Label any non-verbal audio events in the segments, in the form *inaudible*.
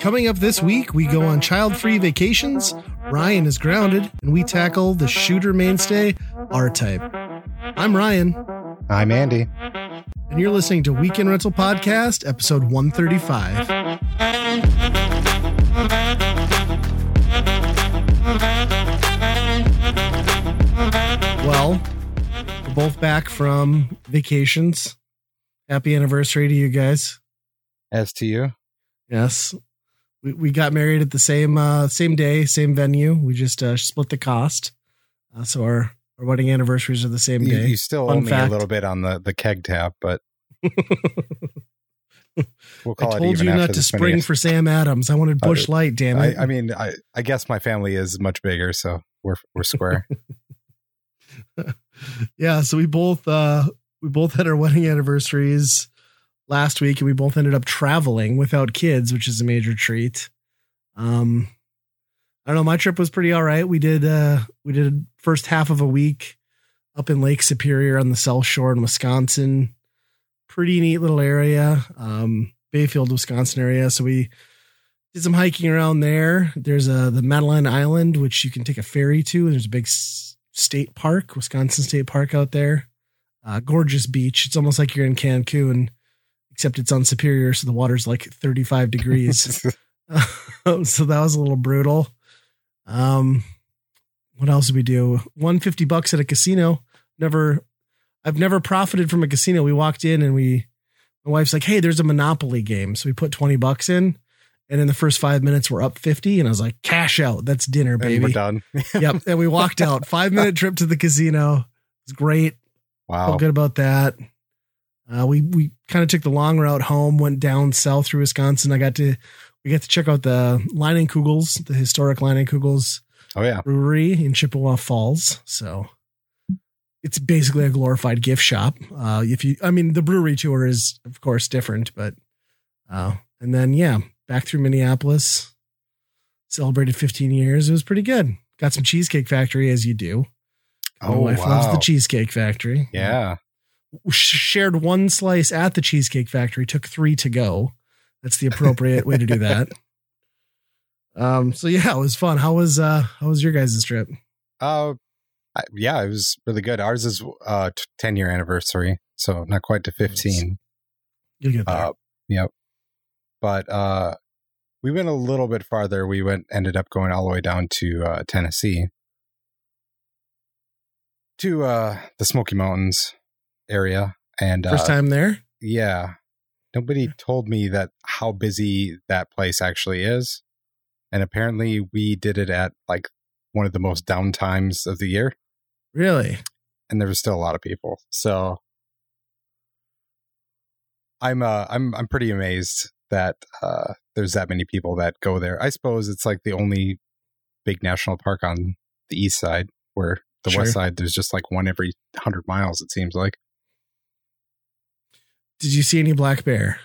Coming up this week, we go on child free vacations, Ryan is grounded, and we tackle the shooter mainstay, R Type. I'm Ryan. I'm Andy. And you're listening to Weekend Rental Podcast, episode 135. Well, we're both back from vacations. Happy anniversary to you guys. As to you. Yes. We, we got married at the same uh, same day, same venue. We just uh, split the cost. Uh, so our, our wedding anniversaries are the same You, day. you still Fun owe me a little bit on the, the keg tap, but *laughs* we'll I call it told you not to spring for Sam Adams. I wanted Busch Light, damn it. I, I mean, I, I guess my family is much bigger, so we're we're square. *laughs* *laughs* yeah, so we both uh we both had our wedding anniversaries last week and we both ended up traveling without kids, which is a major treat. Um I don't know, my trip was pretty all right. We did uh we did first half of a week up in Lake Superior on the South Shore in Wisconsin. Pretty neat little area. Um Bayfield, Wisconsin area. So we did some hiking around there. There's a the Madeline Island, which you can take a ferry to. There's a big state park, Wisconsin State Park out there. Uh, gorgeous beach. It's almost like you're in Cancun, except it's on Superior, so the water's like 35 degrees. *laughs* *laughs* so that was a little brutal. Um, what else did we do? 150 bucks at a casino. Never, I've never profited from a casino. We walked in and we, my wife's like, "Hey, there's a Monopoly game," so we put 20 bucks in, and in the first five minutes we're up 50, and I was like, "Cash out. That's dinner, and we're baby." done. *laughs* yep. And we walked out. Five minute trip to the casino. It's great. Wow. Felt good about that. Uh, we we kind of took the long route home, went down south through Wisconsin. I got to we got to check out the Leinenkugels, the historic Leinenkugels Oh yeah. brewery in Chippewa Falls. So it's basically a glorified gift shop. Uh, if you, I mean, the brewery tour is of course different, but uh, and then yeah, back through Minneapolis, celebrated 15 years. It was pretty good. Got some Cheesecake Factory as you do. Oh, My wife loves wow. the Cheesecake Factory. yeah. Sh- shared one slice at the Cheesecake Factory, took three to go. That's the appropriate way to do that. *laughs* Um, so yeah, it was fun. How was uh how was your guys' trip? Uh, I, yeah, it was really good. Ours is uh t- 10 year anniversary, so not quite to 15. You'll get there. Uh, yep. But uh, we went a little bit farther. We went ended up going all the way down to uh, Tennessee to uh, the Smoky Mountains area, and First uh, time there? yeah, nobody told me that how busy that place actually is, and apparently we did it at like one of the most down times of the year, Really? and there was still a lot of people. So I'm uh I'm I'm pretty amazed that uh there's that many people that go there. I suppose it's like the only big national park on the east side where the Sure. west side there's just like one every 100 miles it seems like. Did you see any black bear?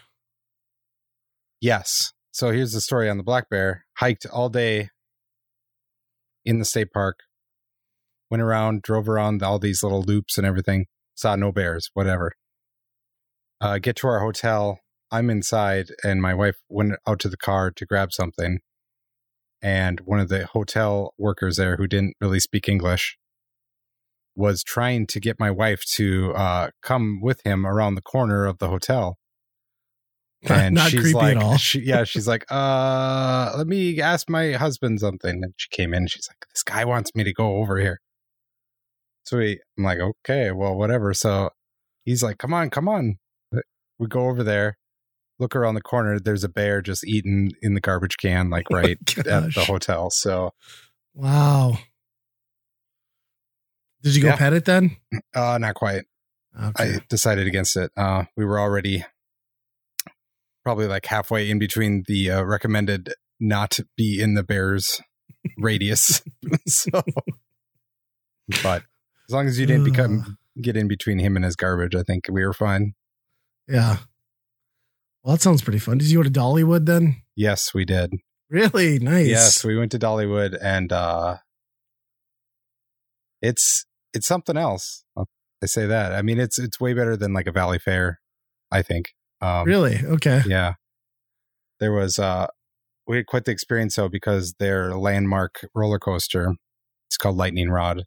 Yes. So here's the story on the black bear. Hiked all day in the state park. Went around, drove around all these little loops and everything. Saw no bears, whatever. Uh, get to our hotel. I'm inside, and my wife went out to the car to grab something. And one of the hotel workers there, who didn't really speak English, was trying to get my wife to uh, come with him around the corner of the hotel *laughs* and Not she's creepy like, at all. She, yeah, she's like, uh, let me ask my husband something. And she came in. And she's like, this guy wants me to go over here. So we, I'm like, okay, well, whatever. So he's like, come on, come on. We go over there, look around the corner. There's a bear just eating in the garbage can, like *laughs* right at the hotel. So, Wow. Did you go Yeah. pet it then? uh, not quite. Okay. I decided against it. Uh, we were already probably like halfway in between the uh, recommended not be in the bear's *laughs* radius. *laughs* so, but as long as you didn't become get in between him and his garbage, I think we were fine. yeah. Well, that sounds pretty fun. Did you go to Dollywood then? Yes, we did. Really nice. Yes, we went to Dollywood, and uh, it's it's something else. I say that. I mean, it's it's way better than like a Valleyfair. I think. Um, Really? Okay. Yeah. there was uh we had quite the experience though because their landmark roller coaster, it's called Lightning Rod.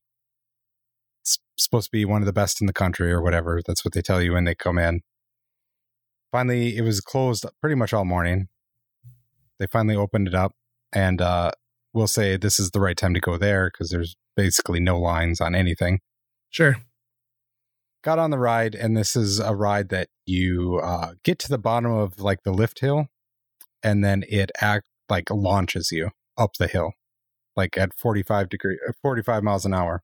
It's supposed to be one of the best in the country or whatever. That's what they tell you when they come in. Finally, it was closed pretty much all morning. They finally opened it up, and uh, we'll say this is the right time to go there because there's basically no lines on anything. Sure. Got on the ride, and this is a ride that you uh, get to the bottom of like the lift hill, and then it act like launches you up the hill, like at 45 degree, 45 miles an hour.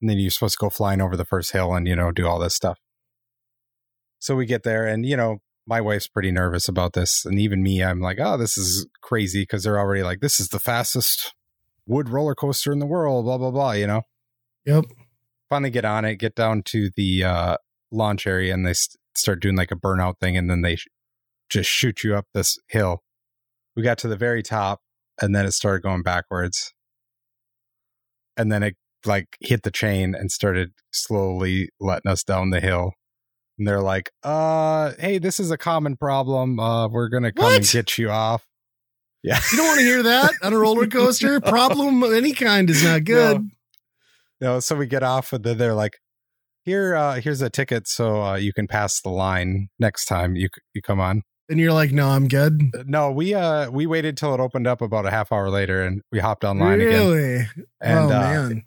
And then you're supposed to go flying over the first hill and, you know, do all this stuff. So we get there and, you know, my wife's pretty nervous about this. And even me, I'm like, oh, this is crazy because they're already like, this is the fastest wood roller coaster in the world, blah, blah, blah, you know? Yep. Finally get on it, get down to the uh, launch area, and they st- start doing like a burnout thing. And then they sh- just shoot you up this hill. We got to the very top, and then it started going backwards. And then it like hit the chain and started slowly letting us down the hill. And they're like, uh, hey, this is a common problem. Uh, we're gonna come and get you off. Yeah. You don't want to hear that on a roller coaster. *laughs* Problem of any kind is not good. No, so we get off and then they're like, here, uh, here's a ticket so uh, you can pass the line next time you you come on. And you're like, no, I'm good. No, we uh we waited till it opened up about a half hour later and we hopped online again. really? And oh uh, man.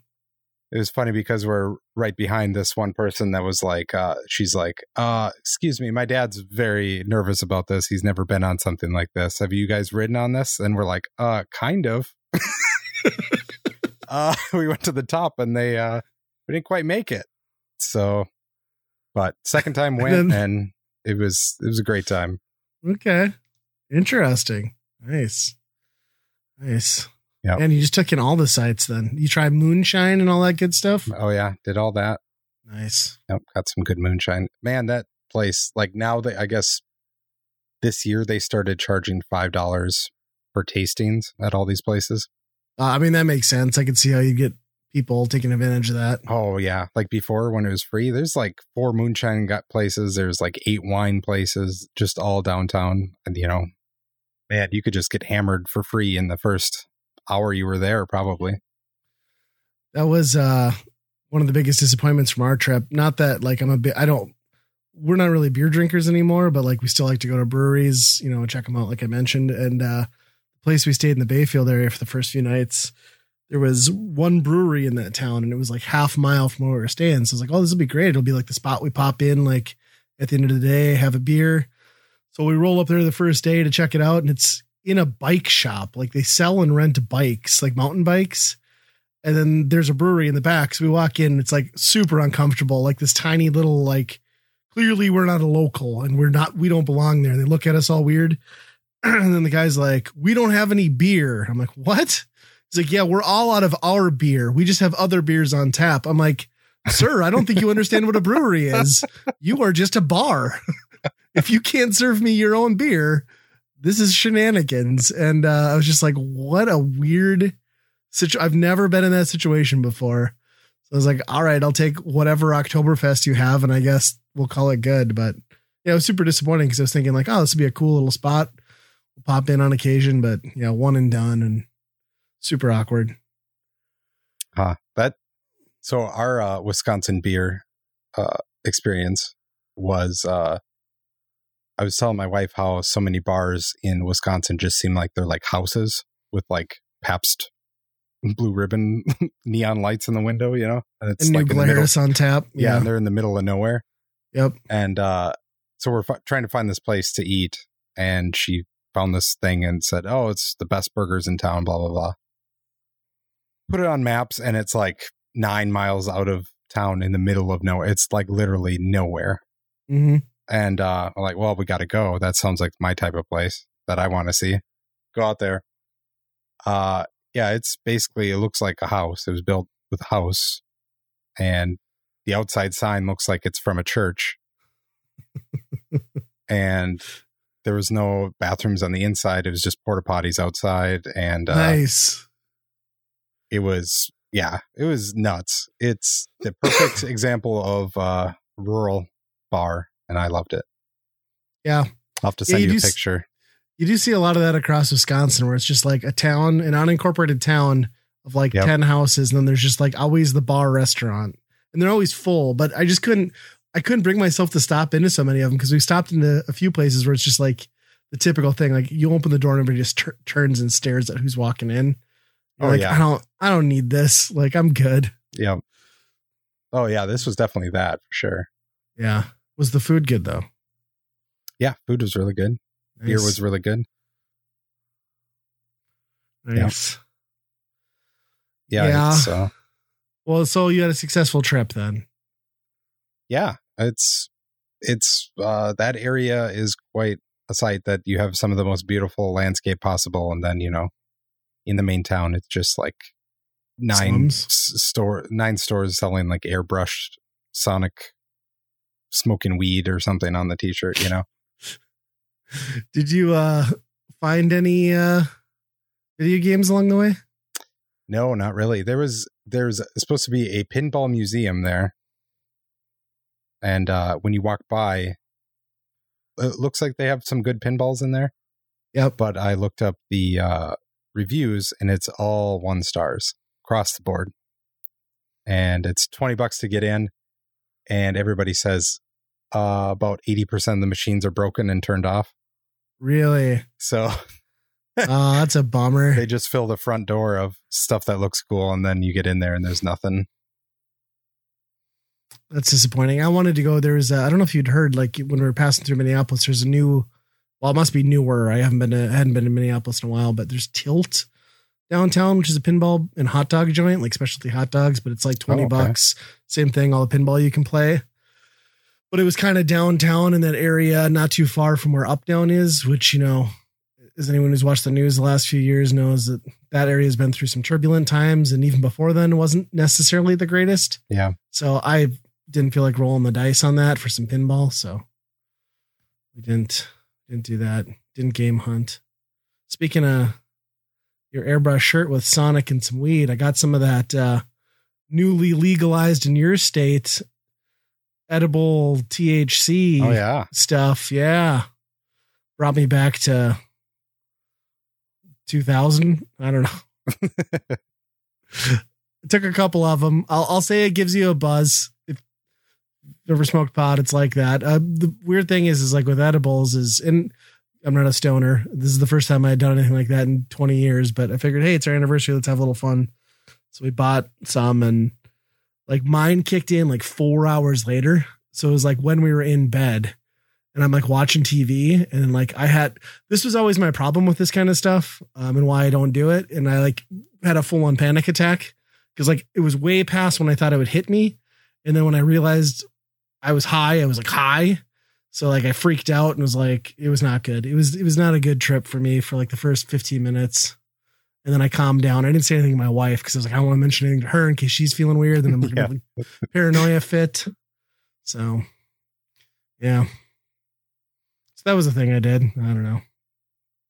It was funny because we're right behind this one person that was like uh she's like uh excuse me my dad's very nervous about this he's never been on something like this have you guys ridden on this and we're like uh kind of *laughs* uh *laughs* we went to the top and they uh we didn't quite make it so but second time *laughs* went then- and it was it was a great time Okay. Interesting. Nice. Nice. Yep. And you just took in all the sights then. You tried moonshine and all that good stuff. oh yeah did all that Nice. Yep, got some good moonshine. Man, that place, like now they I guess this year they started charging five dollars for tastings at all these places. Uh, I mean, that makes sense. I could see how you get people taking advantage of that. Oh yeah. Like before when it was free, there's like four moonshine got places, there's like eight wine places just all downtown. And you know, man, you could just get hammered for free in the first hour you were there, probably. That was uh one of the biggest disappointments from our trip. Not that like I'm a bit I don't we're not really beer drinkers anymore, but like we still like to go to breweries, you know, check them out like I mentioned. And uh the place we stayed in the Bayfield area for the first few nights, there was one brewery in that town and it was like half mile from where we were staying. So I was like, oh, this will be great. It'll be like the spot we pop in like at the end of the day, have a beer. So we roll up there the first day to check it out, and it's in a bike shop. Like they sell and rent bikes, like mountain bikes. And then there's a brewery in the back. So we walk in, it's like super uncomfortable, like this tiny little, like clearly we're not a local and we're not, we don't belong there. They look at us all weird. *clears throat* and then the guy's like, we don't have any beer. I'm like, what? He's like, yeah, we're all out of our beer. We just have other beers on tap. I'm like, sir, I don't think you understand what a brewery is. You are just a bar. *laughs* if you can't serve me your own beer, this is shenanigans. And uh, I was just like, what a weird situation. I've never been in that situation before. So I was like, all right, I'll take whatever Oktoberfest you have, and I guess we'll call it good. But yeah, it was super disappointing because I was thinking like, oh, this would be a cool little spot. We'll pop in on occasion, but yeah, one and done and super awkward. Huh. That so our uh, Wisconsin beer uh, experience was uh, I was telling my wife how so many bars in Wisconsin just seem like they're like houses with like Pabst blue ribbon *laughs* neon lights in the window, you know? And it's And New like in the middle. Glarus on tap. Yeah, Yeah. and they're in the middle of nowhere. Yep. And uh, so we're f- trying to find this place to eat, and she found this thing and said, "Oh, it's the best burgers in town." Blah blah blah. Put it on maps, and it's like nine miles out of town in the middle of nowhere. It's like literally nowhere. hmm And uh, I'm like, well, we got to go. That sounds like my type of place that I want to see. Go out there. Uh, yeah, it's basically it looks like a house. It was built with a house, and the outside sign looks like it's from a church. and there was no bathrooms on the inside. It was just porta potties outside, and uh, nice. it was yeah, it was nuts. It's the perfect *coughs* example of uh, rural bar, and I loved it. Yeah. I'll have to Yeah, send you you, a s- picture. You do see a lot of that across Wisconsin where it's just like a town, an unincorporated town of like Yep. 10 houses. And then there's just like always the bar restaurant and they're always full. But I just couldn't, I couldn't bring myself to stop into so many of them because we stopped into a few places where it's just like the typical thing. Like you open the door and everybody just tur- turns and stares at who's walking in. You're Oh, like, yeah. I don't, I don't need this. Like I'm good. Yeah. Oh yeah, this was definitely that for sure. Yeah. Was the food good though? Yeah, food was really good. Beer was really good. nice. Yeah. Yeah. It's, uh, Well, so you had a successful trip then. yeah. It's it's uh that area is quite a sight that you have some of the most beautiful landscape possible, and then you know, in the main town, it's just like nine s- store nine stores selling like airbrushed Sonic smoking weed or something on the t-shirt. You know. *laughs* Did you uh find any uh video games along the way? No, not really. There was there's supposed to be a pinball museum there. And uh when you walk by it looks like they have some good pinballs in there, Yep. but I looked up the uh reviews and it's all one stars across the board. And it's 20 bucks to get in and everybody says uh about 80% of the machines are broken and turned off. Really? So *laughs* Oh, that's a bummer. they just fill the front door of stuff that looks cool and then you get in there and there's nothing. That's disappointing. I wanted to go. There was, uh, I don't know if you'd heard, like when we were passing through Minneapolis, there's a new, well, it must be newer. I haven't been to, I hadn't been to Minneapolis in a while, but there's Tilt downtown, which is a pinball and hot dog joint, like specialty hot dogs, but it's like 20 Oh, okay. bucks. Same thing, all the pinball you can play. But it was kind of downtown in that area, not too far from where Updown is, which, you know, as anyone who's watched the news the last few years knows that that area has been through some turbulent times. And even before then, wasn't necessarily the greatest. Yeah. So I didn't feel like rolling the dice on that for some pinball. So we didn't didn't do that. Didn't game hunt. Speaking of your airbrush shirt with Sonic and some weed, I got some of that uh, newly legalized in your state edible THC Oh yeah. stuff. Yeah. Brought me back to 2000. I don't know. *laughs* took a couple of them. I'll, I'll say it gives you a buzz. If you've ever smoked pot, it's like that. Uh, the weird thing is, is like with edibles is, and I'm not a stoner. This is the first time I had done anything like that in 20 years, but I figured, hey, it's our anniversary. Let's have a little fun. So we bought some and like mine kicked in like four hours later. So it was like when we were in bed and I'm like watching TV and like I had, this was always my problem with this kind of stuff um, and why I don't do it. And I like had a full on panic attack because like it was way past when I thought it would hit me. And then when I realized I was high, I was like high. So like I freaked out and was like, it was not good. It was it was not a good trip for me for like the first 15 minutes. And then I calmed down. I didn't say anything to my wife because I was like, I don't want to mention anything to her in case she's feeling weird. Then I'm like, *laughs* Yeah. paranoia fit. So yeah. So that was the thing I did. I don't know.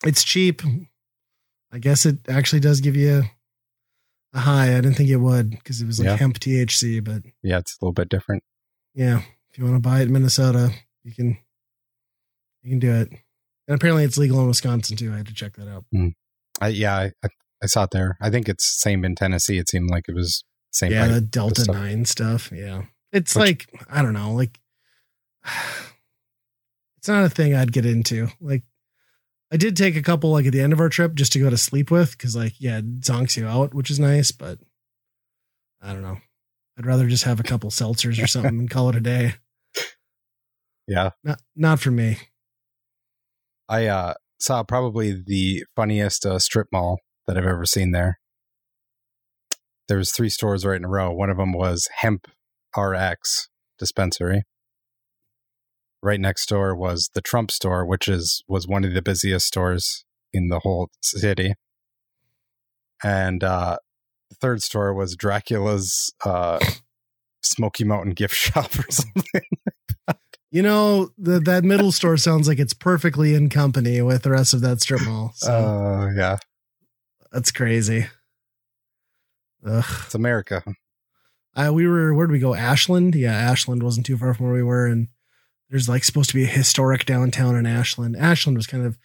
It's cheap. I guess it actually does give you a high. I didn't think it would because it was like Yeah. hemp THC, but Yeah, it's a little bit different. yeah, if you want to buy it in Minnesota, you can you can do it. And apparently it's legal in Wisconsin too. I had to check that out. Hmm. I yeah, I, I, I saw it there. I think it's same in Tennessee. It seemed like it was same. yeah, the Delta stuff. 9 stuff. Yeah. It's Which- like I don't know, like *sighs* it's not a thing I'd get into. Like I did take a couple like at the end of our trip just to go to sleep with cuz like yeah, it zonks you out, which is nice, but I don't know. I'd rather just have a couple seltzers or something and call it a day. Yeah, Not not for me. I uh, saw probably the funniest uh, strip mall that I've ever seen there. There was three stores right in a row. One of them was Hemp RX dispensary. Right next door was the Trump store, which is was one of the busiest stores in the whole city. And uh, the third store was Dracula's uh, Smoky Mountain gift *laughs* shop or something. You know, the, that middle store sounds like it's perfectly in company with the rest of that strip mall. So Oh yeah, that's crazy. Ugh. it's America. I, we were, where did we go? Ashland? Yeah, Ashland wasn't too far from where we were. And there's like supposed to be a historic downtown in Ashland. Ashland was kind of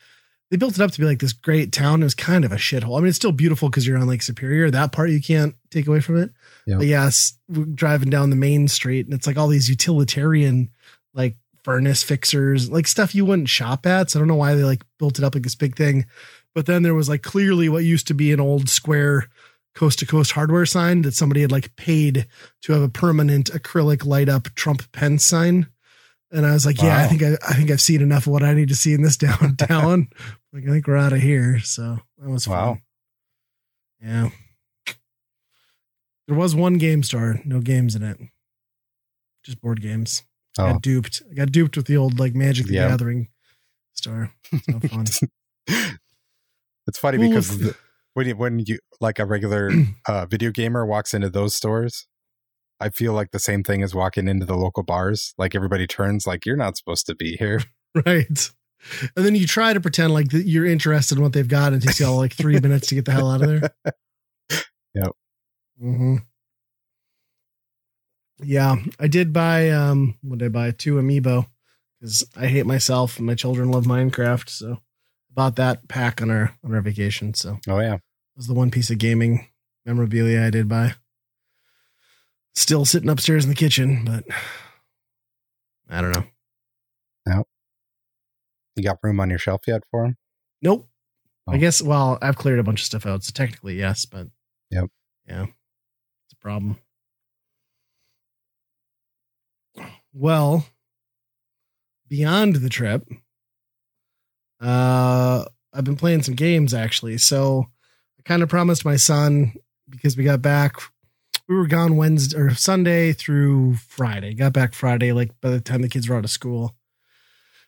they built it up to be like this great town. It was kind of a shithole. I mean, it's still beautiful because you're on Lake Superior. That part you can't take away from it. Yeah. But yes, we're driving down the main street and it's like all these utilitarian like furnace fixers, like stuff you wouldn't shop at. So I don't know why they like built it up like this big thing. But then there was like clearly what used to be an old square coast to coast hardware sign that somebody had like paid to have a permanent acrylic light up Trump pen sign. And I was like, yeah, I think I, I think I've seen enough of what I need to see in this *laughs* downtown. *laughs* like I think we're out of here. So that was fun. Wow. Yeah. There was one game store, no games in it. Just board games. I Oh, got duped. I got duped with the old like Magic the Yeah. Gathering store. It's no fun. *laughs* it's funny Well, because the- when you, when you like a regular *clears throat* uh, video gamer walks into those stores, I feel like the same thing as walking into the local bars. Like everybody turns like you're not supposed to be here. *laughs* right. And then you try to pretend like that you're interested in what they've got, and it takes you all like three minutes to get the hell out of there. *laughs* Yep. hmm Yeah, I did buy. Um, what did I buy? Two amiibo because I hate myself and my children love Minecraft. So bought that pack on our on our vacation. So Oh yeah, It was the one piece of gaming memorabilia I did buy. Still sitting upstairs in the kitchen, but I don't know. No. You got room on your shelf yet for them? Nope. I Oh. guess. Well, I've cleared a bunch of stuff out, so technically yes, but Yep. yeah, it's a problem. Well, beyond the trip, uh, I've been playing some games actually. So I kind of promised my son because we got back. We were gone Wednesday or Sunday through Friday. Got back Friday, like by the time the kids were out of school.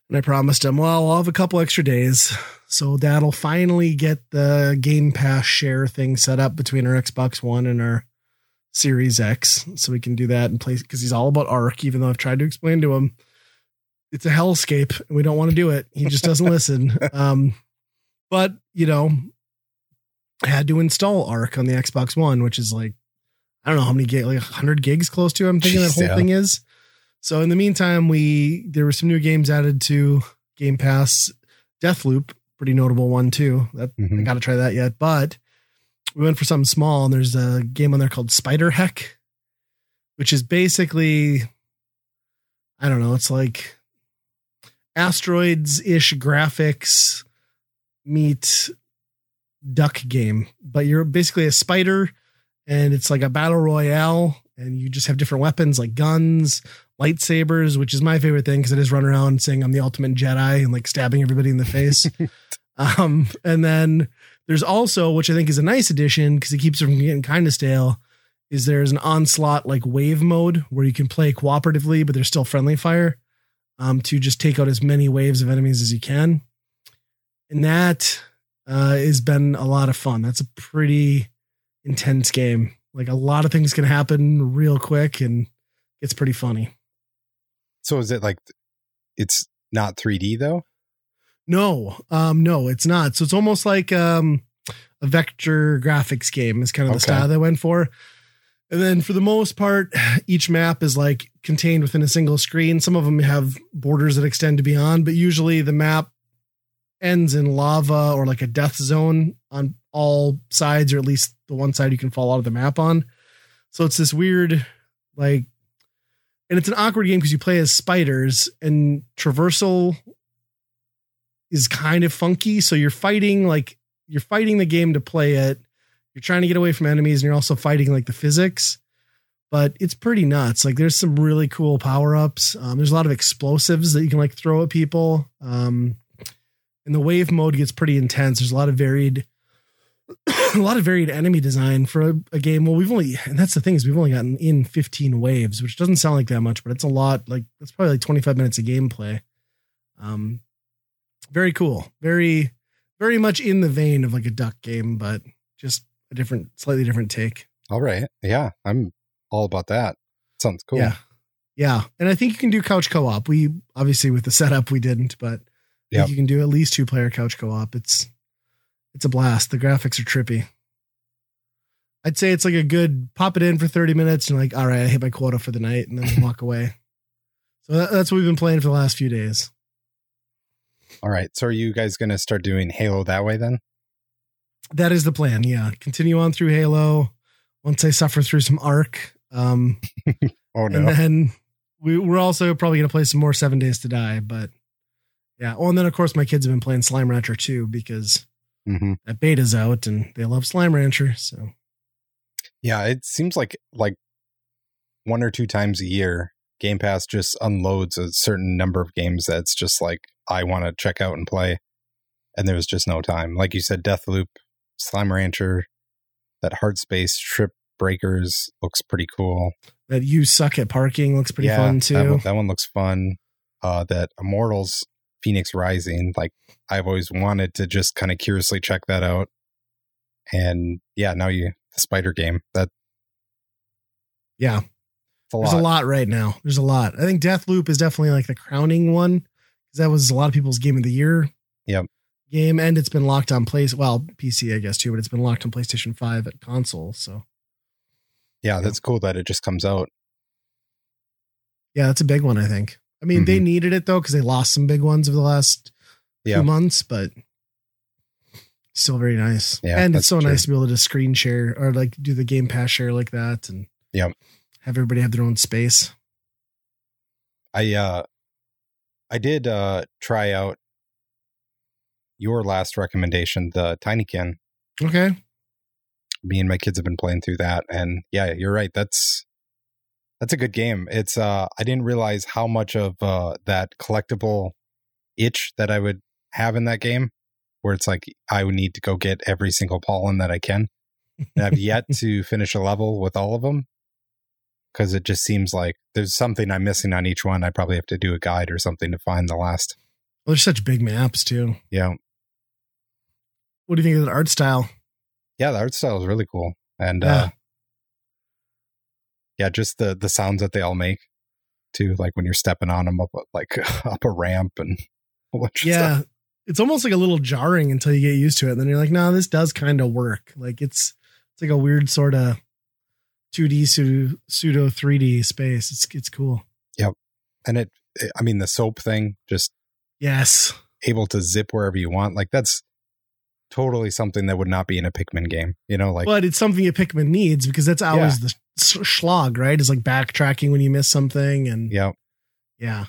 And I promised him, well, I'll have a couple extra days. So dad'll finally get the Game Pass share thing set up between our Xbox One and our Series X. So we can do that and play because he's all about ARK, even though I've tried to explain to him it's a hellscape and we don't want to do it. He just doesn't listen. *laughs* Um, but, you know, I had to install ARK on the Xbox One, which is like, I don't know how many gig, like 100 gigs close to, I'm thinking Jeez, that whole yeah. thing is. So in the meantime, we there were some new games added to Game Pass. Deathloop, pretty notable one too. That I Mhm. got to try that yet, but we went for something small. And there's a game on there called SpiderHeck, which is basically, I don't know, it's like asteroids ish graphics meet duck game, but you're basically a spider, and it's like a battle royale, and you just have different weapons like guns, lightsabers, which is my favorite thing because I just run around saying I'm the ultimate Jedi and like stabbing everybody in the face. *laughs* um, and then there's also, which I think is a nice addition because it keeps it from getting kind of stale, is there's an onslaught like wave mode where you can play cooperatively, but there's still friendly fire um, to just take out as many waves of enemies as you can. And that uh, has been a lot of fun. That's a pretty intense game. Like a lot of things can happen real quick and it's pretty funny. So is it like it's not 3D though? No, um, no, it's not. So it's almost like um, a vector graphics game is kind of the Okay. style they went for. And then for the most part, each map is like contained within a single screen. Some of them have borders that extend to beyond, but usually the map ends in lava or like a death zone on all sides, or at least the one side you can fall out of the map on. So it's this weird, like, and it's an awkward game because you play as spiders and traversal is kind of funky. So you're fighting like you're fighting the game to play it. You're trying to get away from enemies and you're also fighting like the physics. But it's pretty nuts. Like there's some really cool power ups. Um, there's a lot of explosives that you can like throw at people. Um, and the wave mode gets pretty intense. There's a lot of varied, *coughs* a lot of varied enemy design for a, a game. Well, we've only, and that's the thing is we've only gotten in 15 waves, which doesn't sound like that much, but it's a lot. Like it's probably like 25 minutes of gameplay. Um, very cool. Very, very much in the vein of like a duck game, but just a different, slightly different take. All right. Yeah, I'm all about that. Sounds cool. Yeah. Yeah. And I think you can do couch co op. We obviously with the setup we didn't, but think you can do at least two player couch co op. It's it's a blast. The graphics are trippy. I'd say it's like a good pop it in for 30 minutes and like, all right, I hit my quota for the night and then walk away. So that's what we've been playing for the last few days. All right. So are you guys going to start doing Halo that way then? That is the plan. Yeah, continue on through Halo. Once I suffer through some ARK, um, *laughs* Oh and then we, we're also probably going to play some more Seven Days to Die. But yeah, oh, and then of course my kids have been playing Slime Rancher too because hmm that beta's out and they love Slime Rancher. So Yeah, it seems like like one or two times a year, Game Pass just unloads a certain number of games that's just like I want to check out and play, and there was just no time. Like you said, Deathloop, Slime Rancher, that Hard Space Trip Breakers looks pretty cool. that you suck at parking looks pretty yeah, fun That too. one, that one looks fun. Uh, that Immortals Fenyx Rising, like I've always wanted to just kind of curiously check that out. And yeah, now you the Spider game that yeah, a there's a lot right now. There's a lot. I think Deathloop is definitely like the crowning one that was a lot of people's game of the year. Yep. Game and it's been locked on place. Well, PC I guess too, but it's been locked on PlayStation Five at console. So Yeah, that's cool that it just comes out. yeah, that's a big one. I think. I mean, they Mhm. needed it though because they lost some big ones over the last Yeah. few months, but still very nice. Yeah, and it's so true. nice to be able to screen share or like do the Game Pass share like that, and yeah, have everybody have their own space. I uh I did uh try out your last recommendation, the Tinykin. Okay. Me and my kids have been playing through that and yeah, you're right. That's that's a good game. It's uh I didn't realize how much of uh that collectible itch that I would have in that game where it's like I would need to go get every single pollen that I can. And I've yet *laughs* to finish a level with all of them because it just seems like there's something I'm missing on each one. I probably have to do a guide or something to find the last. Well, there's such big maps too. Yeah, What do you think of the art style? yeah, the art style is really cool, and Yeah. uh, yeah, just the the sounds that they all make too, like when you're stepping on them up a- like *laughs* up a ramp and *laughs* a bunch of Yeah. stuff. It's almost like a little jarring until you get used to it. And then you're like, no, this does kind of work. Like it's it's like a weird sort of 2D pseudo pseudo 3D space. It's it's cool. Yep. And it, it, I mean, the soap thing, just Yes. able to zip wherever you want, like that's totally something that would not be in a Pikmin game. You know, like but it's something a Pikmin needs because that's always the s- schlog, right? Is like backtracking when you miss something and yeah, yeah.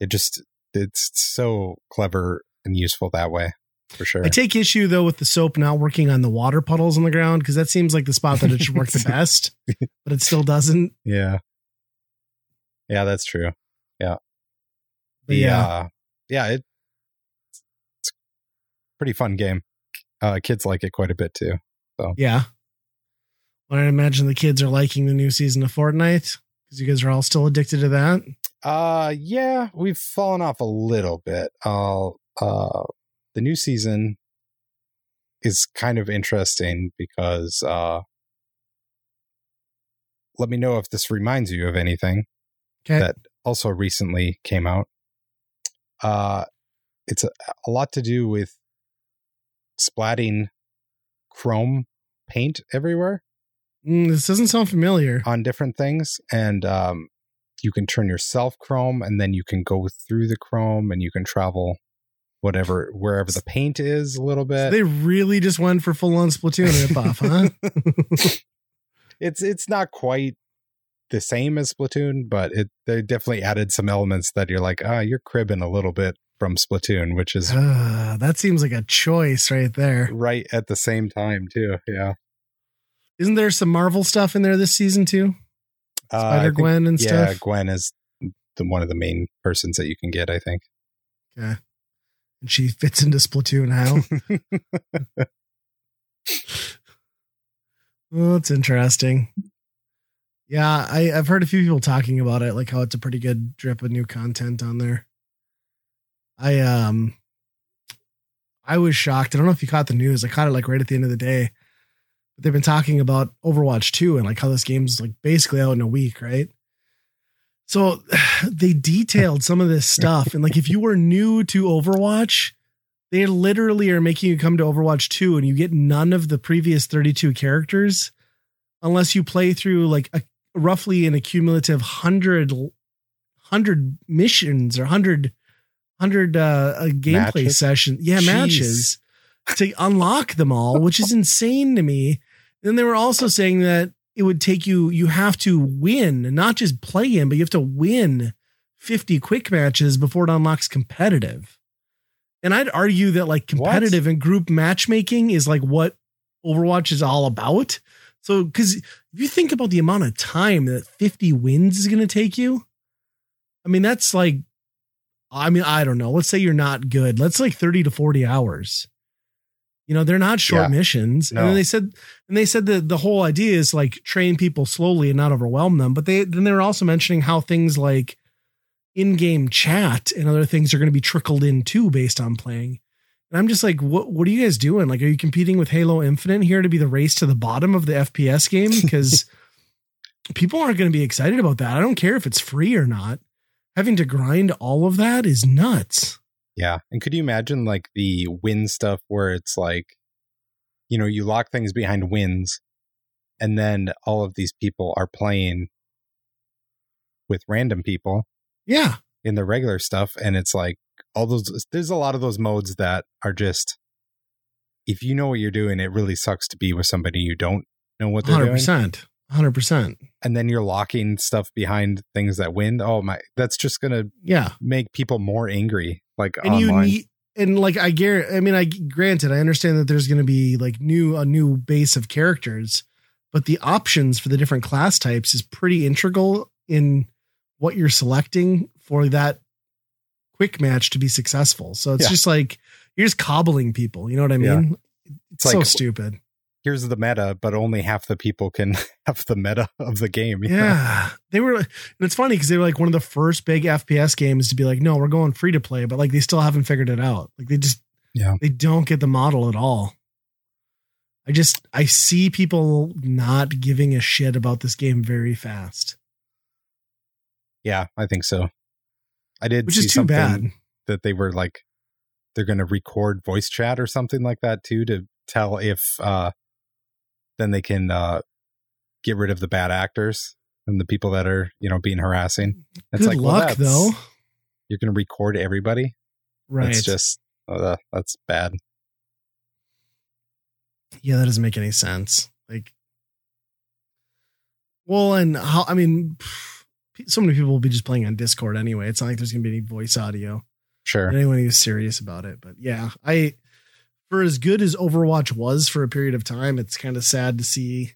it just it's so clever and useful that way for sure. I take issue though with the soap not working on the water puddles on the ground because that seems like the spot that it should work the *laughs* best, but it still doesn't. yeah, yeah, that's true. But The, yeah. uh, yeah, it, it's pretty fun game. Uh, kids like it quite a bit too. So Yeah. Well, I imagine the kids are liking the new season of Fortnite because you guys are all still addicted to that. Uh, yeah, we've fallen off a little bit. Uh, uh, the new season is kind of interesting because uh, let me know if this reminds you of anything. Okay. that also recently came out. Uh, it's a, a lot to do with splatting chrome paint everywhere Mm, this doesn't sound familiar. on different things, and um, you can turn yourself chrome, and then you can go through the chrome, and you can travel whatever wherever the paint is a little bit. They really just went for full on Splatoon ripoff, huh? *laughs* *laughs* it's it's not quite the same as Splatoon, but it they definitely added some elements that you're like, ah, you're cribbing a little bit from Splatoon, which is Ah, that seems like a choice right there. right at the same time too. Yeah, Isn't there some Marvel stuff in there this season too? Uh, I Spider Gwen and yeah, stuff. Gwen is the one of the main persons that you can get. I think. Okay. And she fits into Splatoon how? *laughs* Oh, that's interesting. Yeah, I, I've heard a few people talking about it, like how it's a pretty good drip of new content on there. I um I was shocked. I don't know if you caught the news. I caught it like right at the end of the day. But they've been talking about Overwatch 2 and like how this game's like basically out in a week, right? So *sighs* they detailed some of this stuff. And like if you were new to Overwatch, they literally are making you come to Overwatch 2 and you get none of the previous 32 characters unless you play through like a roughly an accumulative 100 hundred missions or hundred hundred uh, uh gameplay Matches? sessions. Yeah, Jeez. matches to unlock them all, which is insane to me. Then they were also saying that it would take you. You have to win, not just play in, but you have to win fifty quick matches before it unlocks competitive. And I'd argue that like What? competitive and group matchmaking is like what Overwatch is all about. So, because if you think about the amount of time that 50 wins is going to take you, I mean, that's like, I mean, I don't know. Let's say you're not good. Let's like 30 to 40 hours. You know, they're not short Yeah. missions. No. And then they said, and they said that the whole idea is like train people slowly and not overwhelm them. But they, then they were also mentioning how things like in game chat and other things are going to be trickled in too based on playing. And I'm just like, what what are you guys doing? Like, are you competing with Halo Infinite here to be the race to the bottom of the FPS game? *laughs* Because people aren't going to be excited about that. I don't care if it's free or not. Having to grind all of that is nuts. Yeah. And could you imagine like the win stuff where it's like, you know, you lock things behind wins and then all of these people are playing with random people Yeah. in the regular stuff. And it's like all those, there's a lot of those modes that are just, if you know what you're doing, it really sucks to be with somebody you don't know what they're Hundred doing. percent. Hundred percent. And then you're locking stuff behind things that win. Oh my, that's just going to Yeah. make people more angry. Like and you online. need and like I guarantee I mean I granted I understand that there's going to be like new a new base of characters but the options for the different class types is pretty integral in what you're selecting for that quick match to be successful so it's Yeah. just like you're just cobbling people you know what I Yeah. mean it's It's so stupid here's the meta, but only half the people can *laughs* have the meta of the game. you know? yeah they were and it's funny because they were like one of the first big FPS games to be like no we're going free to play but like they still haven't figured it out like they just Yeah. they don't get the model at all i just i see people not giving a shit about this game very fast Yeah, I think so. I did which see is too bad that they were like they're going to record voice chat or something like that too to tell if uh then they can uh get rid of the bad actors and the people that are, you know, being harassing. It's good like, luck that's- though You're going to record everybody? right It's just uh, that's bad. yeah that doesn't make any sense like well and how i mean so many people will be just playing on discord anyway it's not like there's gonna be any voice audio Sure. anyone who's serious about it. But yeah, I for as good as Overwatch was for a period of time, it's kind of sad to see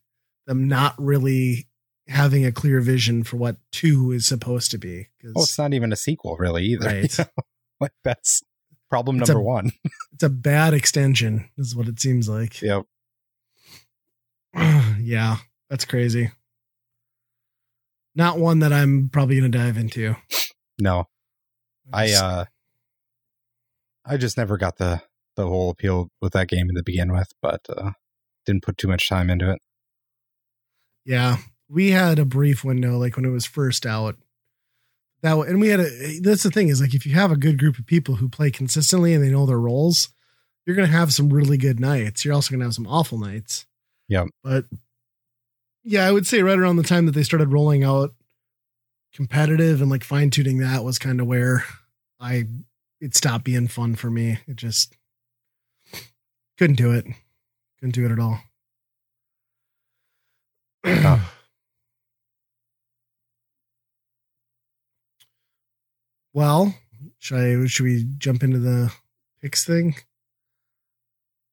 them not really having a clear vision for what two is supposed to be. Oh, it's not even a sequel really either. Right. *laughs* like that's problem It's a- number 1. it's a bad extension, is what it seems like. Yep. *sighs* yeah, that's crazy. Not one that I'm probably gonna dive into. No. I uh I just never got the the whole appeal with that game to begin with, but uh didn't put too much time into it. Yeah, we had a brief window, like when it was first out. That and we had a. That's the thing is like if you have a good group of people who play consistently and they know their roles, you're gonna have some really good nights. You're also gonna have some awful nights. Yeah, But yeah, I would say right around the time that they started rolling out competitive and like fine tuning that was kind of where I it stopped being fun for me. It just couldn't do it. Couldn't do it at all. *clears throat* Well, should I should we jump into the picks thing?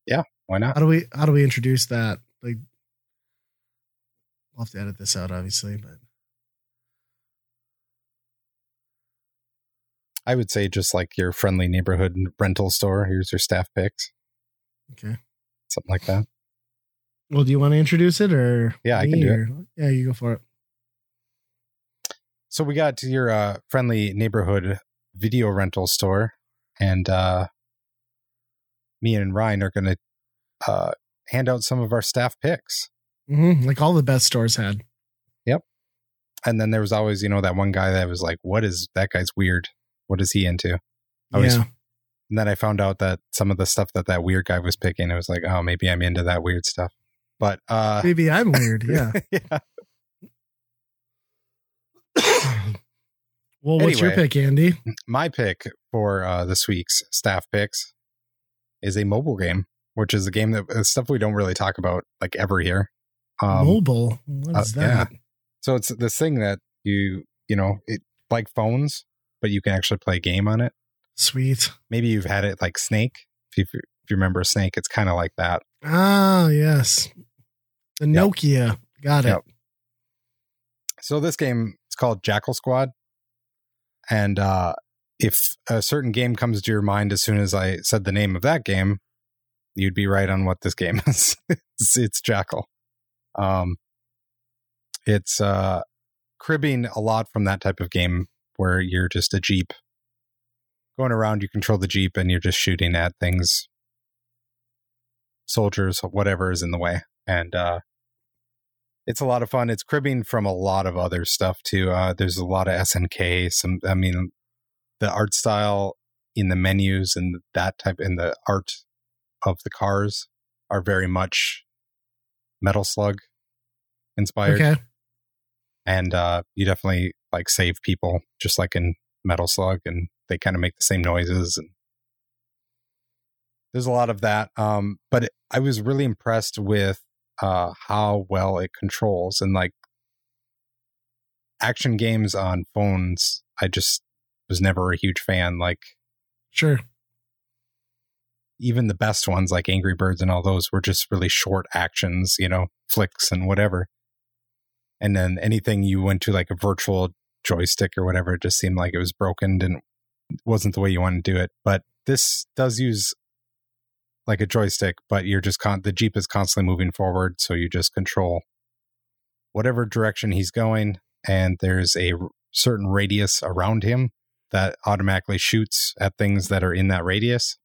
Yeah, why not? How do we how do we introduce that? Like I'll have to edit this out obviously, but I would say just like your friendly neighborhood rental store. Here's your staff picks, okay. something like that. Well, do you want to introduce it or Yeah, I can do it. Yeah, you go for it. So we got to your uh, friendly neighborhood video rental store, and uh, me and Ryan are going to uh, hand out some of our staff picks. hmm Like all the best stores had. Yep. And then there was always, you know, that one guy that was like, "What is that guy's weird? What is he into?" I was- yeah. And then I found out that some of the stuff that that weird guy was picking, it was like, "Oh, maybe I'm into that weird stuff." But uh, Maybe I'm weird. Yeah. *laughs* yeah, Well, what's your pick, Andy? My pick for uh, this week's staff picks is a mobile game, which is a game that uh, stuff we don't really talk about like ever here. Um, Mobile. What uh, is yeah. that? So it's this thing that you you know it like phones, but you can actually play a game on it. Sweet. Maybe you've had it like Snake. If you, if you remember Snake, it's kind of like that. Ah, yes. The Yep. Nokia. Got it. So this game it's called Jackal Squad, and uh, if a certain game comes to your mind as soon as I said the name of that game, you'd be right on what this game *laughs* is. it's, it's Jackal. Um, it's uh, cribbing a lot from that type of game where you're just a jeep going around. You control the jeep and you're just shooting at things, soldiers, whatever is in the way, and uh, it's a lot of fun. It's cribbing from a lot of other stuff too. Uh, there's a lot of SNK. Some, I mean, the art style in the menus and that type in the art of the cars are very much Metal Slug inspired, Okay. and uh, you definitely like save people just like in Metal Slug, and they kind of make the same noises and. There's a lot of that, um, but it, I was really impressed with uh, how well it controls and like action games on phones. I just was never a huge fan. Like Sure. even the best ones, like Angry Birds and all those, were just really short actions, you know, flicks and whatever. And then anything you went to like a virtual joystick or whatever, it just seemed like it was broken, didn't wasn't the way you want to do it. But this does use like a joystick, but you're just con- the Jeep is constantly moving forward, so you just control whatever direction he's going, and there's a r- certain radius around him that automatically shoots at things that are in that radius.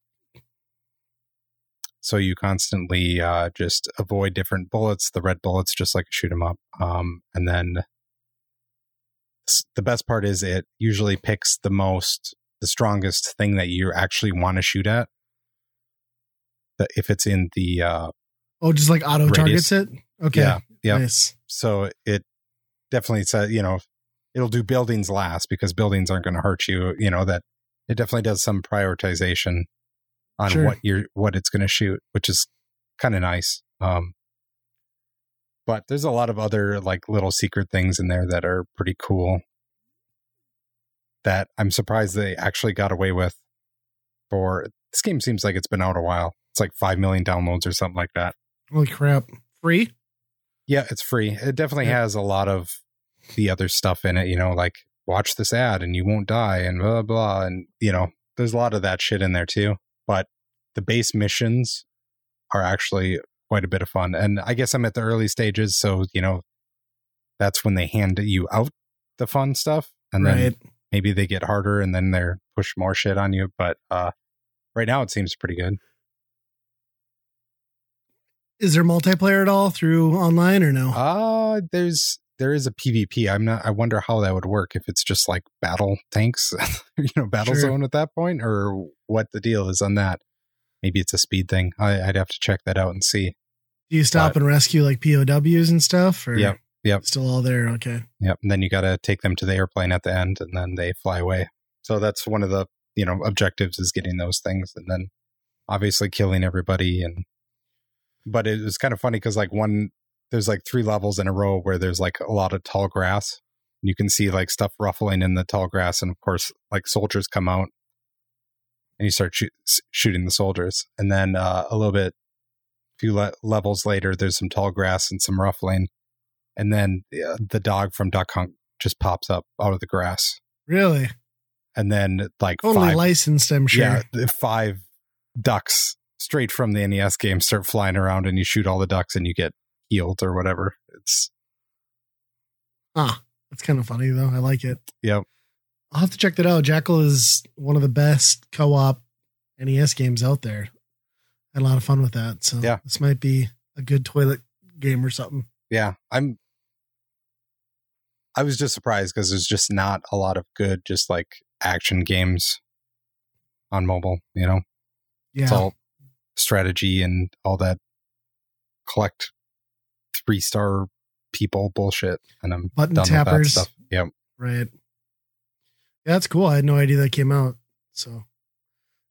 So you constantly uh, just avoid different bullets, the red bullets, just like shoot them up. Um, and then the best part is it usually picks the most, the strongest thing that you actually want to shoot at. If it's in the uh, Oh, just like auto targets it? Okay. yeah, yeah. Nice. so it definitely says you know it'll do buildings last because buildings aren't going to hurt you you know that it definitely does some prioritization on Sure. what you're what it's going to shoot which is kind of nice um but there's a lot of other like little secret things in there that are pretty cool that i'm surprised they actually got away with for this game seems like it's been out a while it's like 5 million downloads or something like that Holy crap. Free? yeah, it's free. It definitely Yeah. has a lot of the other stuff in it, you know, like watch this ad and you won't die and blah blah and you know, there's a lot of that shit in there too. But the base missions are actually quite a bit of fun. And I guess I'm at the early stages, so you know, that's when they hand you out the fun stuff and then right. Maybe they get harder and then they're push more shit on you, but uh right now it seems pretty good. Is there multiplayer at all through online or no? Uh there's there is a PvP. I'm not I wonder how that would work if it's just like battle tanks, *laughs* you know, battle Sure. zone at that point or what the deal is on that. Maybe it's a speed thing. I, I'd have to check that out and see. Do you stop but- and rescue like POWs and stuff? Or Yep, yep. Still all there. Okay. Yep. And then you got to take them to the airplane at the end and then they fly away. So that's one of the, you know, objectives is getting those things and then obviously killing everybody. And, but it was kind of funny because like one, there's like three levels in a row where there's like a lot of tall grass. You can see like stuff ruffling in the tall grass. And of course, like soldiers come out and you start shoot, shooting the soldiers. And then uh, a little bit, a few le- levels later, there's some tall grass and some ruffling. And then uh, the dog from Duck Hunt just pops up out of the grass. Really? And then like only five, licensed, I'm sure. yeah, five ducks straight from the NES game start flying around and you shoot all the ducks and you get healed or whatever. It's Ah, that's kind of funny though. I like it. Yep. I'll have to check that out. Jackal is one of the best co-op NES games out there. Had a lot of fun with that. So Yeah. this might be a good toilet game or something. yeah, I'm I was just surprised because there's just not a lot of good just like action games on mobile, you know. Yeah. It's all strategy and all that collect three star people bullshit and I'm Button done tappers. with that stuff. Yep. Right. Yeah, that's cool. I had no idea that came out. So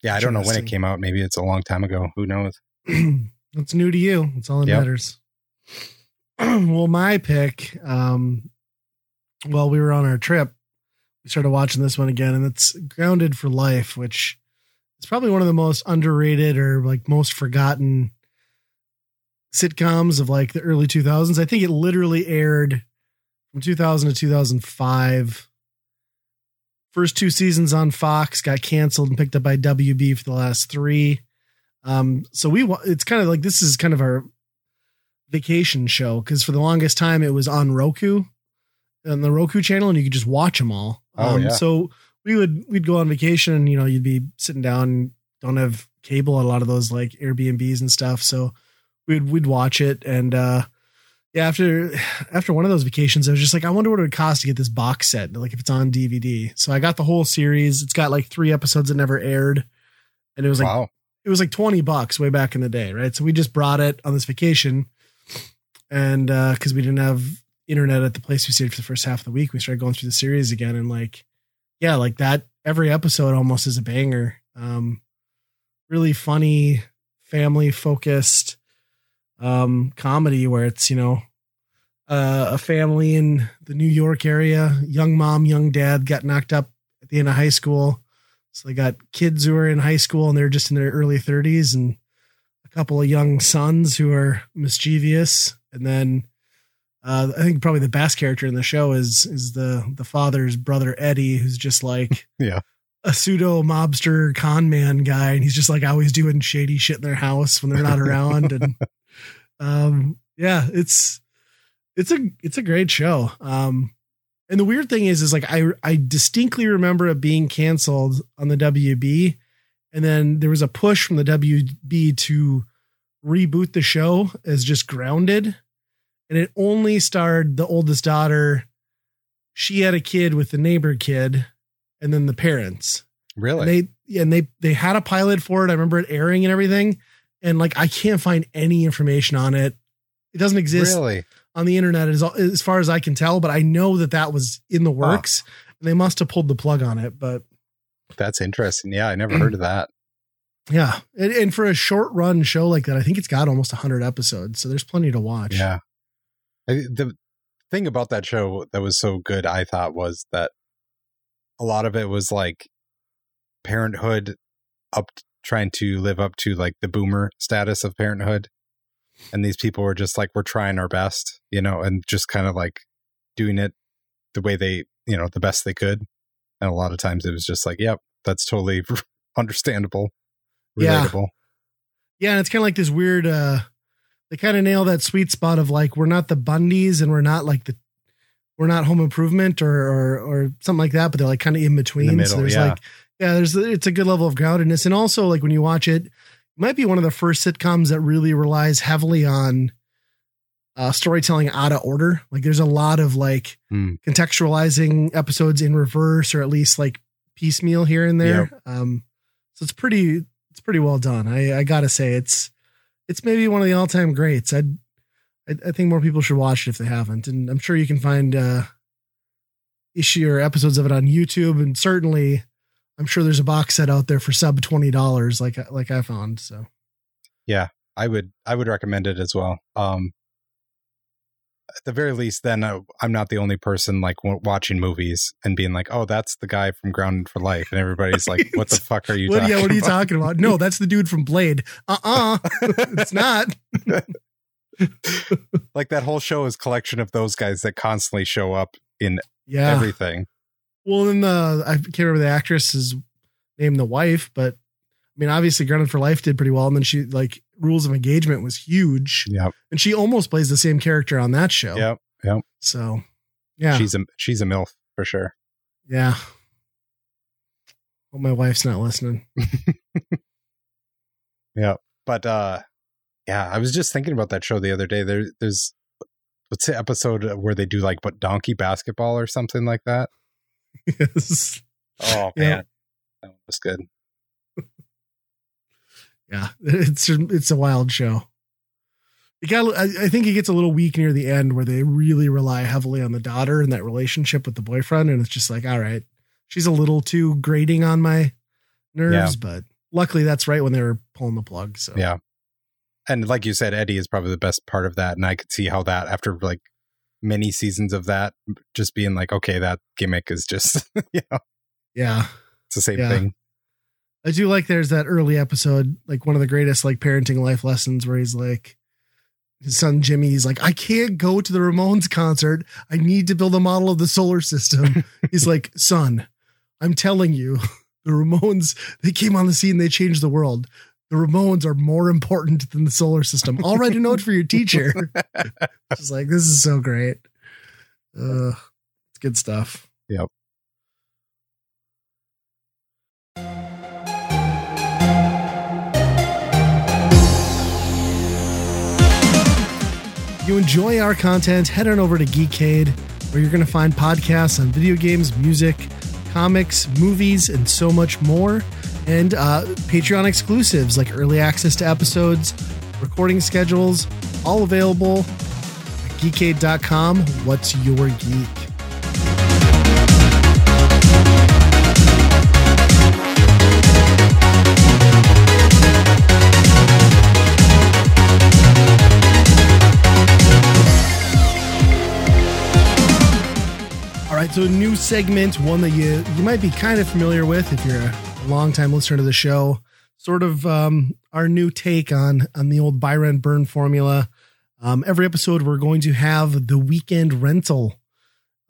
Yeah, I don't know when it came out. Maybe it's a long time ago. Who knows? *clears throat* it's new to you. That's all that Yep. matters. *clears throat* well, my pick, um, while we were on our trip, we started watching this one again, and it's Grounded for Life, which is probably one of the most underrated or like most forgotten sitcoms of like the early 2000s. I think it literally aired from 2000 to 2005. First two seasons on Fox got canceled and picked up by WB for the last three. Um, so we it's kind of like this is kind of our vacation show because for the longest time it was on Roku on the Roku channel and you could just watch them all. Oh, Um, yeah. So we would we'd go on vacation and you know you'd be sitting down don't have cable at a lot of those like Airbnbs and stuff so we'd we'd watch it and uh yeah after *sighs* after one of those vacations I was just like I wonder what it would cost to get this box set like if it's on DVD so I got the whole series it's got like three episodes that never aired and it was like wow. it was like 20 bucks way back in the day, right? So we just brought it on this vacation. And uh because we didn't have internet at the place we stayed for the first half of the week, we started going through the series again and like yeah, like that every episode almost is a banger. Um really funny, family focused um comedy where it's, you know, uh, a family in the New York area, young mom, young dad got knocked up at the end of high school. So they got kids who are in high school and they're just in their early 30s and a couple of young sons who are mischievous. And then uh, I think probably the best character in the show is is the the father's brother Eddie, who's just like *laughs* Yeah. a pseudo mobster con man guy, and he's just like always doing shady shit in their house when they're not *laughs* around. and um, yeah, it's it's a it's a great show. Um, and the weird thing is, is like I I distinctly remember it being canceled on the WB, and then there was a push from the WB to reboot the show as just Grounded, and it only starred the oldest daughter. She had a kid with the neighbor kid, and then the parents. Really? And they and they they had a pilot for it. I remember it airing and everything, and like I can't find any information on it. It doesn't exist really? on the internet as, as far as I can tell, but I know that that was in the works and they must have pulled the plug on it. But That's interesting. Yeah, I never heard of that. *clears throat* yeah, and, and for a short run show like that, I think it's got almost 100 episodes. So there's plenty to watch. Yeah. I, the thing about that show that was so good, I thought, was that a lot of it was like parenthood up trying to live up to like the boomer status of parenthood. And these people were just like, we're trying our best, you know, and just kind of like doing it the way they, you know, the best they could. And a lot of times it was just like, yep, that's totally *laughs* understandable, Yeah. relatable. Yeah. And it's kind of like this weird, uh, they kind of nail that sweet spot of like, we're not the Bundys and we're not like the, we're not home improvement or, or, or something like that, but they're like kind of in between. In the so there's yeah. like, yeah, there's, it's a good level of groundedness. And also like when you watch it, it might be one of the first sitcoms that really relies heavily on uh, storytelling out of order. Like there's a lot of like Hmm. contextualizing episodes in reverse or at least like piecemeal here and there. Um, so it's pretty, it's pretty well done. I, I gotta say it's, it's maybe one of the all time greats. I'd, I, I think more people should watch it if they haven't. And I'm sure you can find, uh, issue or episodes of it on YouTube. And certainly I'm sure there's a box set out there for sub $20 like, I- like I found. So yeah, I would I would recommend it as well. Um, at the very least, then uh, I'm not the only person like w- watching movies and being like, "Oh, that's the guy from Grounded for Life," and everybody's like, "What the fuck are you what, talking yeah, what are you about?" talking about? No, that's the dude from Blade. Uh-uh. *laughs* it's not. *laughs* like that whole show is a collection of those guys that constantly show up in Yeah. everything. Well, then the I can't remember the actress's name, the wife, but mean, obviously, Grounded for Life did pretty well, and then she like Rules of Engagement was huge, Yep, and she almost plays the same character on that show. yep. yep. So, yeah, She's a she's a milf for sure. yeah. Well, my wife's not listening. *laughs* Yeah, but uh, yeah, I was just thinking about that show the other day. There, there's what's the episode where they do like what donkey basketball or something like that. *laughs* yes. Oh Yeah. man, that was good. Yeah, *laughs* it's it's a wild show. It got, I, I think it gets a little weak near the end where they really rely heavily on the daughter and that relationship with the boyfriend, and it's just like, all right, she's a little too grating on my nerves, but luckily that's right when they were pulling the plug. So Yeah. And like you said, Eddie is probably the best part of that. And I could see how that, after like many seasons of that, just being like, okay, that gimmick is just, *laughs* you know, yeah. it's the same Yeah. thing. I do like there's that early episode, like one of the greatest like parenting life lessons where he's like his son Jimmy, he's like, I can't go to the Ramones concert. I need to build a model of the solar system. *laughs* he's like, son, I'm telling you, the Ramones, they came on the scene, they changed the world. The Ramones are more important than the solar system. I'll write a note for your teacher. *laughs* Just like, this is so great. Uh, it's good stuff. Yep. You enjoy our content, head on over to Geekade, where you're going to find podcasts on video games, music, comics, movies, and so much more. And uh, Patreon exclusives like early access to episodes, recording schedules, all available at geekade.com. What's your geek? So a new segment, one that you you might be kind of familiar with if you're a longtime listener to the show. Sort of um, our new take on on the old buy rent burn formula. Um, every episode, we're going to have the weekend rental.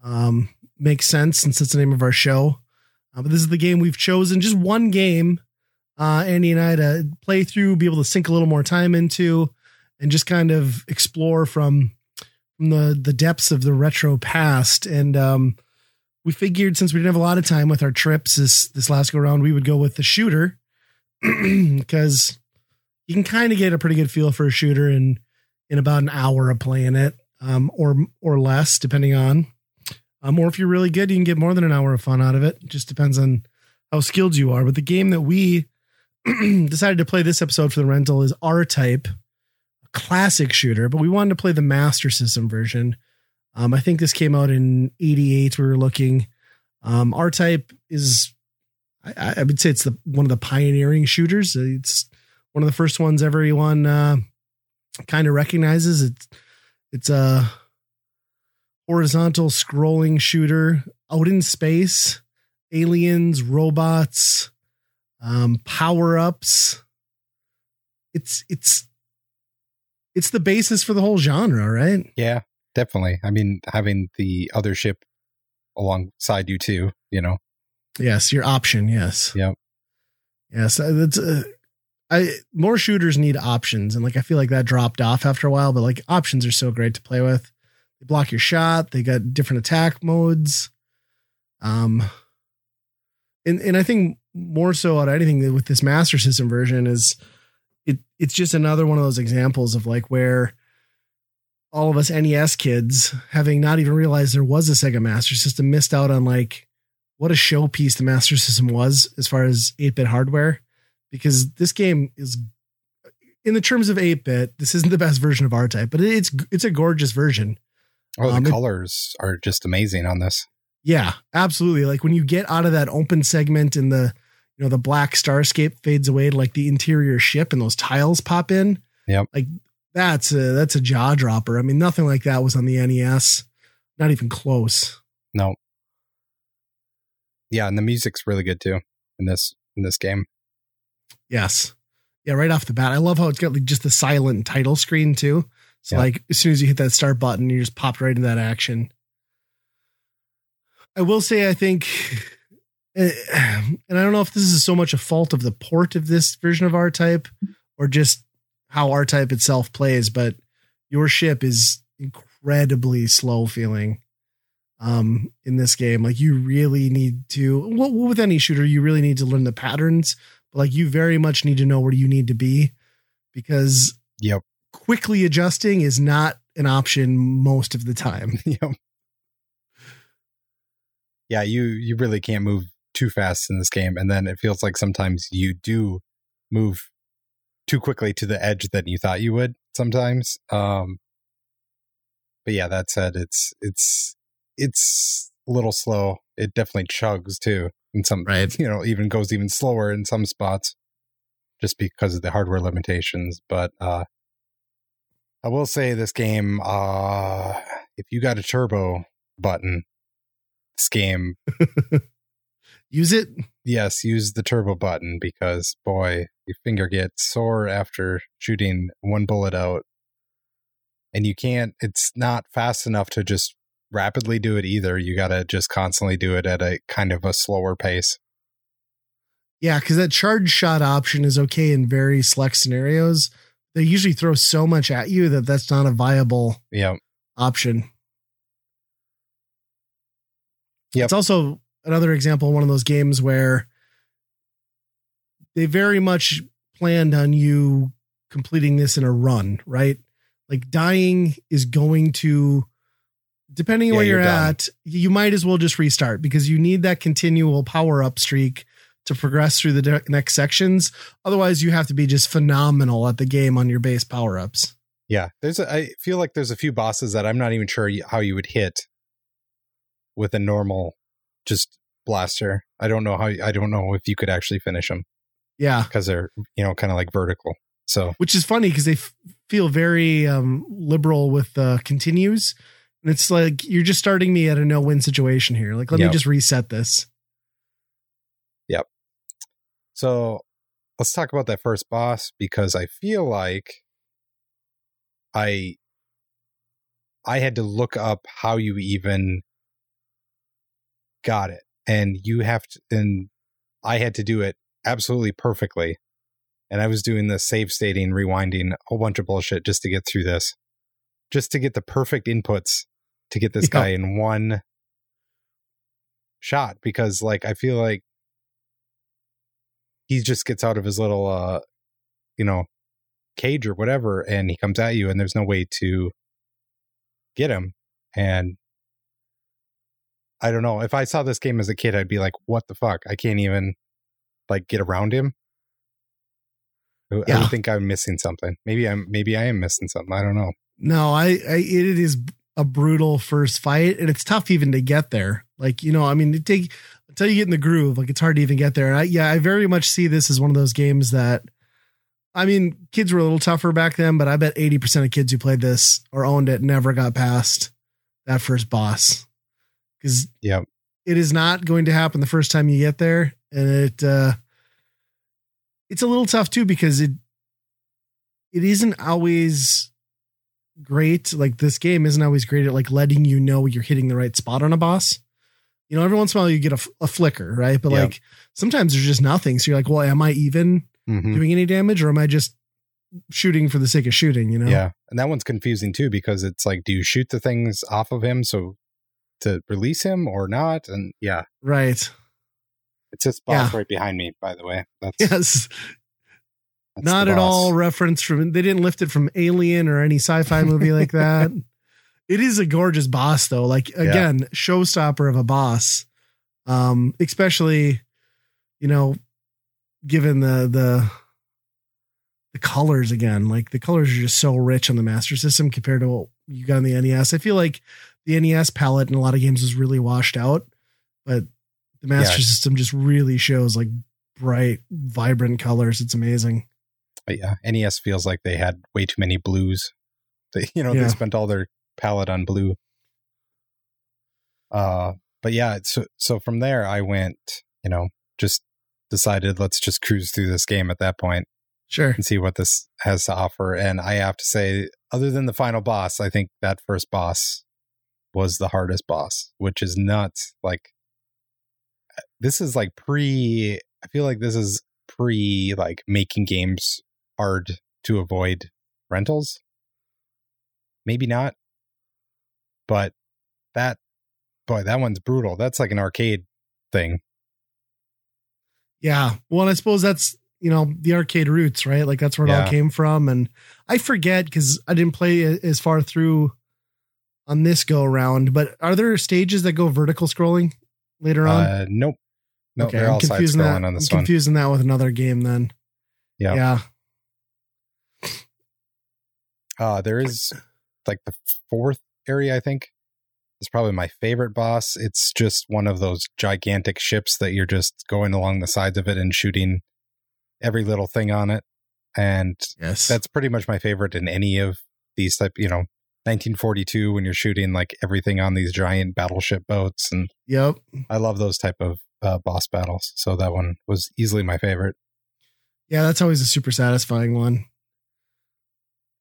Um, makes sense since it's the name of our show. Uh, but this is the game we've chosen, just one game. Uh, Andy and I to play through, be able to sink a little more time into, and just kind of explore from from the the depths of the retro past and um we figured since we didn't have a lot of time with our trips this this last go around we would go with the shooter *clears throat* because you can kind of get a pretty good feel for a shooter in in about an hour of playing it um or or less depending on um or if you're really good you can get more than an hour of fun out of it it just depends on how skilled you are but the game that we *clears throat* decided to play this episode for the rental is R type classic shooter, but we wanted to play the Master System version. Um, I think this came out in '88. We were looking. Um, R Type is, I, I would say, it's the one of the pioneering shooters. It's one of the first ones everyone uh, kind of recognizes. It's it's a horizontal scrolling shooter out in space, aliens, robots, um, power ups. It's it's it's the basis for the whole genre, right? Yeah, definitely. I mean, having the other ship alongside you too, you know. Yes, your option. Yes. Yep. Yes, uh, that's. Uh, I more shooters need options, and like I feel like that dropped off after a while. But like options are so great to play with. They block your shot. They got different attack modes. Um, and and I think more so out of anything with this Master System version is it it's just another one of those examples of like where all of us NES kids, having not even realized there was a Sega Master System, missed out on like what a showpiece the Master System was as far as 8 bit hardware. Because this game is, in the terms of 8 bit, this isn't the best version of R Type, but it's it's a gorgeous version. Oh, the Um, it- colors are just amazing on this. Yeah, absolutely. Like when you get out of that open segment and the you know the black starscape fades away, to like the interior ship and those tiles pop in. Yep. Like that's a that's a jaw dropper. I mean, nothing like that was on the NES. Not even close. No. Yeah, and the music's really good too in this in this game. Yes. Yeah, right off the bat. I love how it's got like just the silent title screen too. So Yeah. like as soon as you hit that start button, you just popped right into that action. I will say I think *sighs* eh, and I don't know if this is so much a fault of the port of this version of R type or just how R type itself plays, but your ship is incredibly slow feeling um in this game. Like you really need to well, with any shooter, you really need to learn the patterns but like you very much need to know where you need to be because Yep. quickly adjusting is not an option most of the time. *laughs* yep. Yeah, you you really can't move too fast in this game, and then it feels like sometimes you do move too quickly to the edge than you thought you would. Sometimes, um, but yeah, that said, it's it's it's a little slow it definitely chugs too in some Right. *laughs* you know even goes even slower in some spots just because of the hardware limitations but uh i will say this game uh if you got a turbo button this game *laughs* Use it. Yes use the turbo button because boy your finger gets sore after shooting one bullet out and you can't it's not fast enough to just rapidly do it either you got to just constantly do it at a kind of a slower pace Yeah, because that charge shot option is okay in very select scenarios. They usually throw so much at you that that's not a viable yeah option. Yep. It's also another example of one of those games where they very much planned on you completing this in a run, right? Like dying is going to, depending on Yeah, where you're, you're at, you might as well just restart because you need that continual power up streak to progress through the de- next sections. Otherwise, you have to be just phenomenal at the game on your base power ups. Yeah, there's a, I feel like there's a few bosses that I'm not even sure how you would hit with a normal just blaster. I don't know how I don't know if you could actually finish them Yeah. because they're you know kind of like vertical. So which is funny because they f- feel very um, liberal with uh, continues, and it's like you're just starting me at a no-win situation here. Like, let me just reset this. Yep. So let's talk about that first boss because I feel like I I had to look up how you even got it and you have to and I had to do it absolutely perfectly and I was doing the save stating rewinding a whole bunch of bullshit just to get through this just to get the perfect inputs to get this Yeah. guy in one shot because like I feel like he just gets out of his little uh you know cage or whatever and he comes at you and there's no way to get him and I don't know if I saw this game as a kid I'd be like what the fuck I can't even like get around him I- I Yeah. would think I'm missing something maybe I'm maybe I am missing something I don't know No, I, I it is a brutal first fight, and it's tough even to get there. Like you know, I mean, it take until you get in the groove. Like it's hard to even get there. And I, yeah, I very much see this as one of those games that. I mean, kids were a little tougher back then, but I bet 80% of kids who played this or owned it never got past that first boss. Because yeah it is not going to happen the first time you get there and it uh it's a little tough too because it it isn't always great like this game isn't always great at like letting you know you're hitting the right spot on a boss you know every once in a while you get a, a flicker right but Yeah. like sometimes there's just nothing so you're like well am i even Mhm. doing any damage or am i just shooting for the sake of shooting you know Yeah. And that one's confusing too because it's like, do you shoot the things off of him so to release him or not? And yeah, right. It's this boss Yeah. right behind me, by the way. That's, yes. that's not at all reference from they didn't lift it from alien or any sci-fi movie like *laughs* that. It is a gorgeous boss though. Like again showstopper of a boss. Um especially you know given the the the colors again. Like the colors are just so rich on the master system compared to what you got on the nes i feel like the nes palette in a lot of games is really washed out but the master Yeah. system just really shows like bright vibrant colors it's amazing But yeah, NES feels like they had way too many blues. *laughs* They, you know, Yeah. they spent all their palette on blue. Uh, but yeah, so so from there I went, you know, just decided let's just cruise through this game at that point sure and see what this has to offer. And I have to say, other than the final boss, I think that first boss was the hardest boss, which is nuts. Like this is like pre. I feel like this is pre like making games hard to avoid rentals. Maybe not, but that boy, that one's brutal. That's like an arcade thing. Yeah. Well, I suppose that's, you know, the arcade roots, right? Like that's where it all came from. And I forget because I didn't play as far through on this go around, but are there stages that go vertical scrolling later on? Uh, nope. No, okay. they're I'm all side confusing that. on this I'm one. confusing that with another game then. Yeah. Yeah. Uh, there is like the fourth area, I think, is probably my favorite boss. It's just one of those gigantic ships that you're just going along the sides of it and shooting every little thing on it. And Yes. that's pretty much my favorite in any of these type, you know, 1942 when you're shooting like everything on these giant battleship boats and yep. I love those type of uh, boss battles. So that one was easily my favorite. Yeah, that's always a super satisfying one.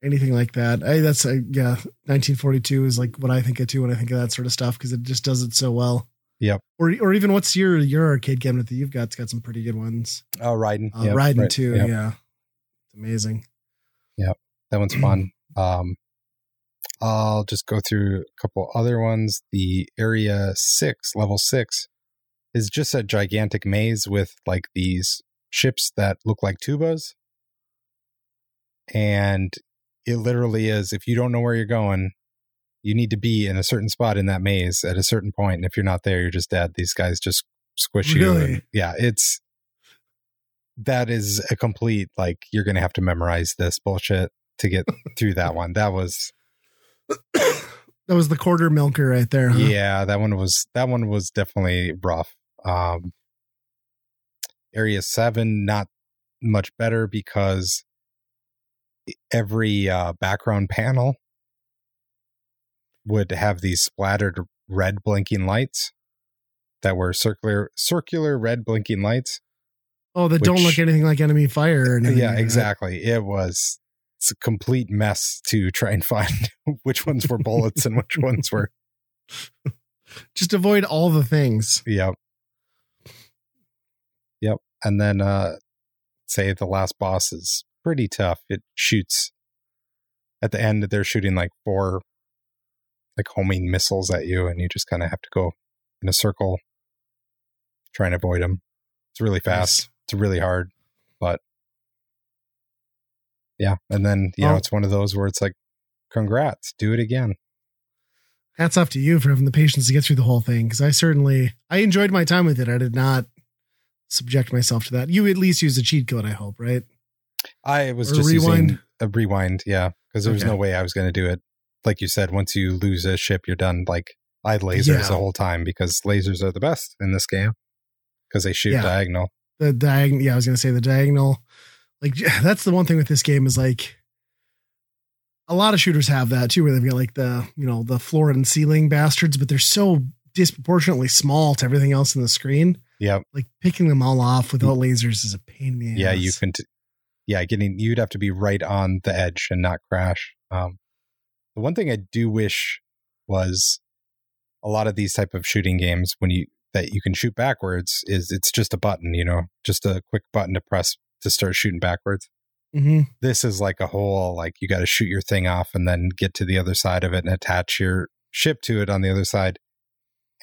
Anything like that. I that's uh, yeah, 1942 is like what I think of too when I think of that sort of stuff because it just does it so well. Yep. Or or even what's your your arcade cabinet that you've got? It's got some pretty good ones. Oh, Raiden, Uh, Yep, Raiden right, too. yep. Yeah, it's amazing. Yeah, that one's fun. *clears throat* Um, I'll just go through a couple other ones. The area six, level six, is just a gigantic maze with like these ships that look like tubas. And it literally is if you don't know where you're going, you need to be in a certain spot in that maze at a certain point. And if you're not there, you're just dead. These guys just squish you. Really? and- yeah, it's that is a complete like you're gonna have to memorize this bullshit to get through that one. That was That was the quarter milker right there. Huh? yeah, that one was that one was definitely rough. Um Area 7 not much better because every uh background panel would have these splattered red blinking lights that were circular circular red blinking lights. Oh, that don't look anything like enemy fire. Or anything Yeah, exactly. It was it's a complete mess to try and find *laughs* which ones were bullets and which ones were *laughs* Just avoid all the things. Yep. Yep. And then uh say the last boss is pretty tough. It shoots at the end they're shooting like four like homing missiles at you and you just kind of have to go in a circle try and avoid them. It's really fast. It's really hard, but yeah, and then you know it's one of those where it's like congrats, do it again. hats off to you for having the patience to get through the whole thing because I certainly I enjoyed my time with it. I did not subject myself to that. You at least used a cheat code, I hope, right? I was Or just rewind? using a rewind, yeah, because there was Okay. no way I was going to do it. Like you said, once you lose a ship, you're done. Like I had lasers Yeah. the whole time because lasers are the best in this game because they shoot Yeah. diagonal. The diagonal, yeah, I was gonna say the diagonal. Like that's the one thing with this game is like a lot of shooters have that too, where they've got like the you know the floor and ceiling bastards, but they're so disproportionately small to everything else in the screen. Yep. Like picking them all off without lasers is a pain in the Yeah, ass. you can. T- yeah, getting you'd have to be right on the edge and not crash. Um, the one thing I do wish was a lot of these type of shooting games when you that you can shoot backwards is it's just a button, you know, just a quick button to press to start shooting backwards. hmm this is like a whole like you got to shoot your thing off and then get to the other side of it and attach your ship to it on the other side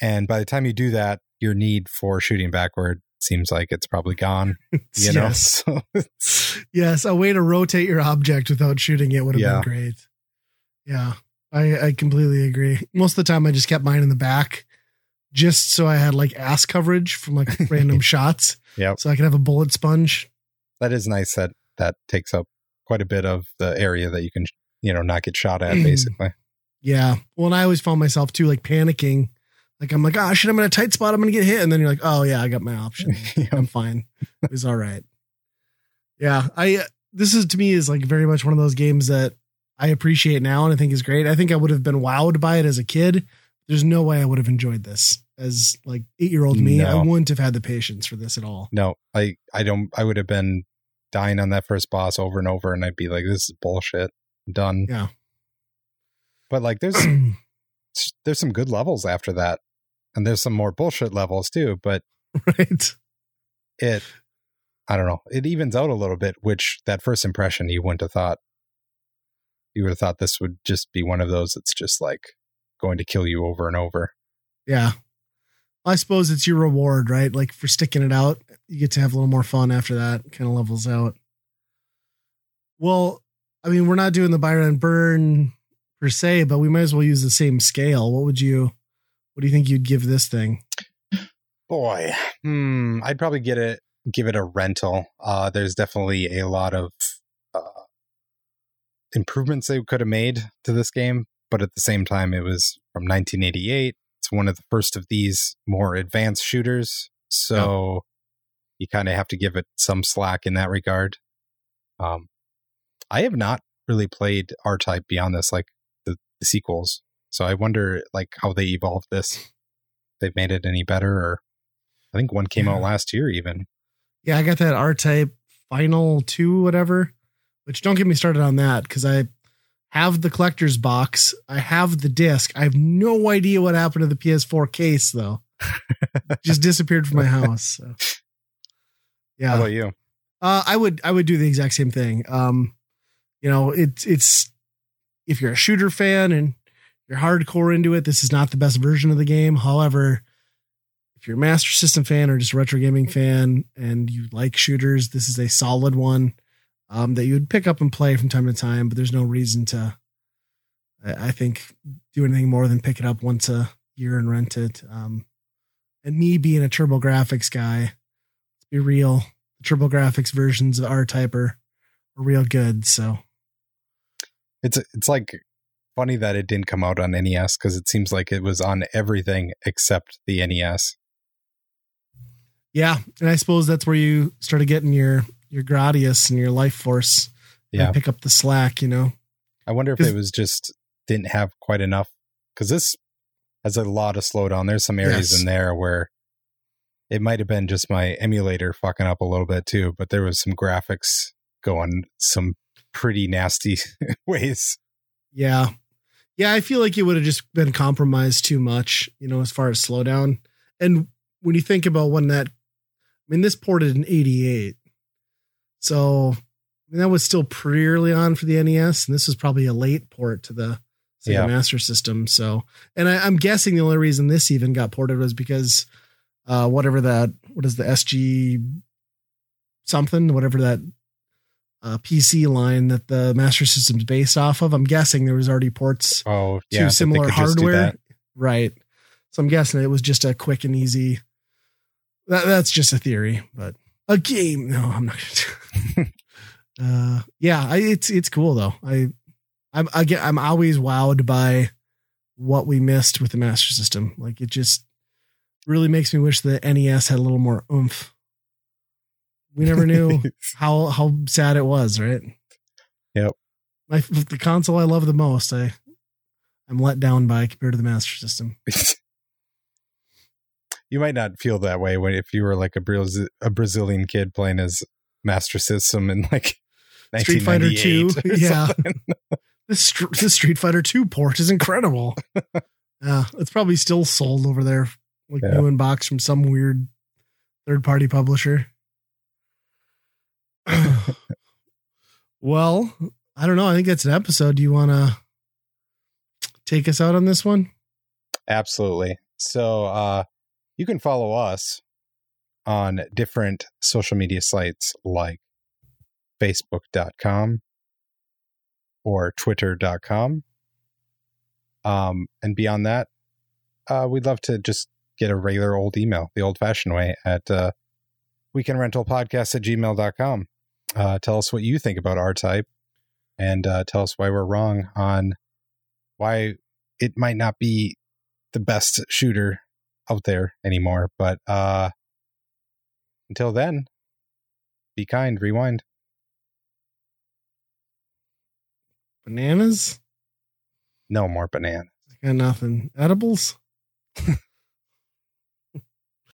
and by the time you do that your need for shooting backward seems like it's probably gone *laughs* you know yes. so *laughs* Yes, a way to rotate your object without shooting it would have Yeah. been great. Yeah, I, I completely agree. Most of the time, I just kept mine in the back, just so I had like ass coverage from like random *laughs* shots. Yep. So I could have a bullet sponge. That is nice that that takes up quite a bit of the area that you can you know not get shot at *clears throat* basically Yeah. Well, and I always found myself too like panicking. Like I'm like, oh shit, I'm in a tight spot. I'm gonna get hit, and then you're like, oh yeah, I got my option. *laughs* I'm fine. It was all right. Yeah, I uh, this is to me is like very much one of those games that I appreciate now and I think is great. I think I would have been wowed by it as a kid. There's no way I would have enjoyed this as like eight year old me. I wouldn't have had the patience for this at all. no i i don't i would have been dying on that first boss over and over and i'd be like this is bullshit I'm done Yeah. but like there's *clears throat* there's some good levels after that and there's some more bullshit levels too but right. it i don't know it evens out a little bit which that first impression you wouldn't have thought you would have thought this would just be one of those that's just like going to kill you over and over Yeah. I suppose it's your reward, right? Like for sticking it out, you get to have a little more fun after that. Kind of levels out. Well, I mean, we're not doing the buy rent burn per se, but we might as well use the same scale. What would you what do you think you'd give this thing? boy hmm i'd probably get it give it a rental uh there's definitely a lot of uh improvements they could have made to this game but at the same time, it was from 1988. It's one of the first of these more advanced shooters, so you kind of have to give it some slack in that regard. Um, I have not really played R Type beyond this, like the, the sequels. So I wonder, like, how they evolved this. They've made it any better, or I think one came Yeah. out last year, even. Yeah, I got that R Type Final Two, whatever. Which don't get me started on that because I have the collector's box. I have the disc. I have no idea what happened to the PS4 case though. *laughs* Just disappeared from my house. So. How Yeah, about you? uh, I would I would do the exact same thing. Um, you know, it's it's if you're a shooter fan and you're hardcore into it, this is not the best version of the game. However, if you're a Master System fan or just a retro gaming fan and you like shooters, this is a solid one um, that you would pick up and play from time to time. But there's no reason to, I think, do anything more than pick it up once a year and rent it. Um, and me being a TurboGrafx guy, let's be real, the TurboGrafx versions of R Type are, are real good. So It's it's like funny that it didn't come out on NES because it seems like it was on everything except the NES. yeah, and I suppose that's where you started getting your your Gradius and your Life Force. Yeah. pick up the slack. You know. I wonder if it was just didn't have quite enough because this has a lot of slowdown. There's some areas Yes. in there where it might have been just my emulator fucking up a little bit too, but there was some graphics going some pretty nasty *laughs* ways. Yeah. Yeah, I feel like it would have just been compromised too much, you know, as far as slowdown. And when you think about when that, I mean, this ported in 88. So I mean, that was still pretty early on for the NES. And this was probably a late port to the Sega Yeah. Master System. So, and I, I'm guessing the only reason this even got ported was because uh, whatever that, what is the SG something, whatever that uh, PC line that the Master System's based off of. I'm guessing there was already ports Oh, to yeah, that similar could just do hardware, right? So I'm guessing it was just a quick and easy. That, that's just a theory, but a game. No, I'm not. Gonna *laughs* uh, yeah, I, it's it's cool though. I I'm I get I'm always wowed by what we missed with the Master System. Like it just really makes me wish the NES had a little more oomph. We never knew *laughs* how how sad it was, right? Yep. My the console I love the most, I I'm let down by compared to the Master System. *laughs* you might not feel that way when if you were like a a Brazilian kid playing as Master System in like Street Fighter 2, yeah. *laughs* Str- this Street Fighter 2 port is incredible. *laughs* yeah, it's probably still sold over there, like Yeah. new in box from some weird third party publisher. *laughs* well, I don't know. I think that's an episode. Do you want to take us out on this one? Absolutely. So uh you can follow us on different social media sites like facebook.com or twitter.com. Um and beyond that, uh we'd love to just get a regular old email, the old fashioned way at uh weekendrentalpodcast at gmail.com. Uh tell us what you think about R Type and uh tell us why we're wrong on why it might not be the best shooter out there anymore. But uh until then, be kind, rewind. Bananas? No more bananas. I got nothing. Edibles? *laughs*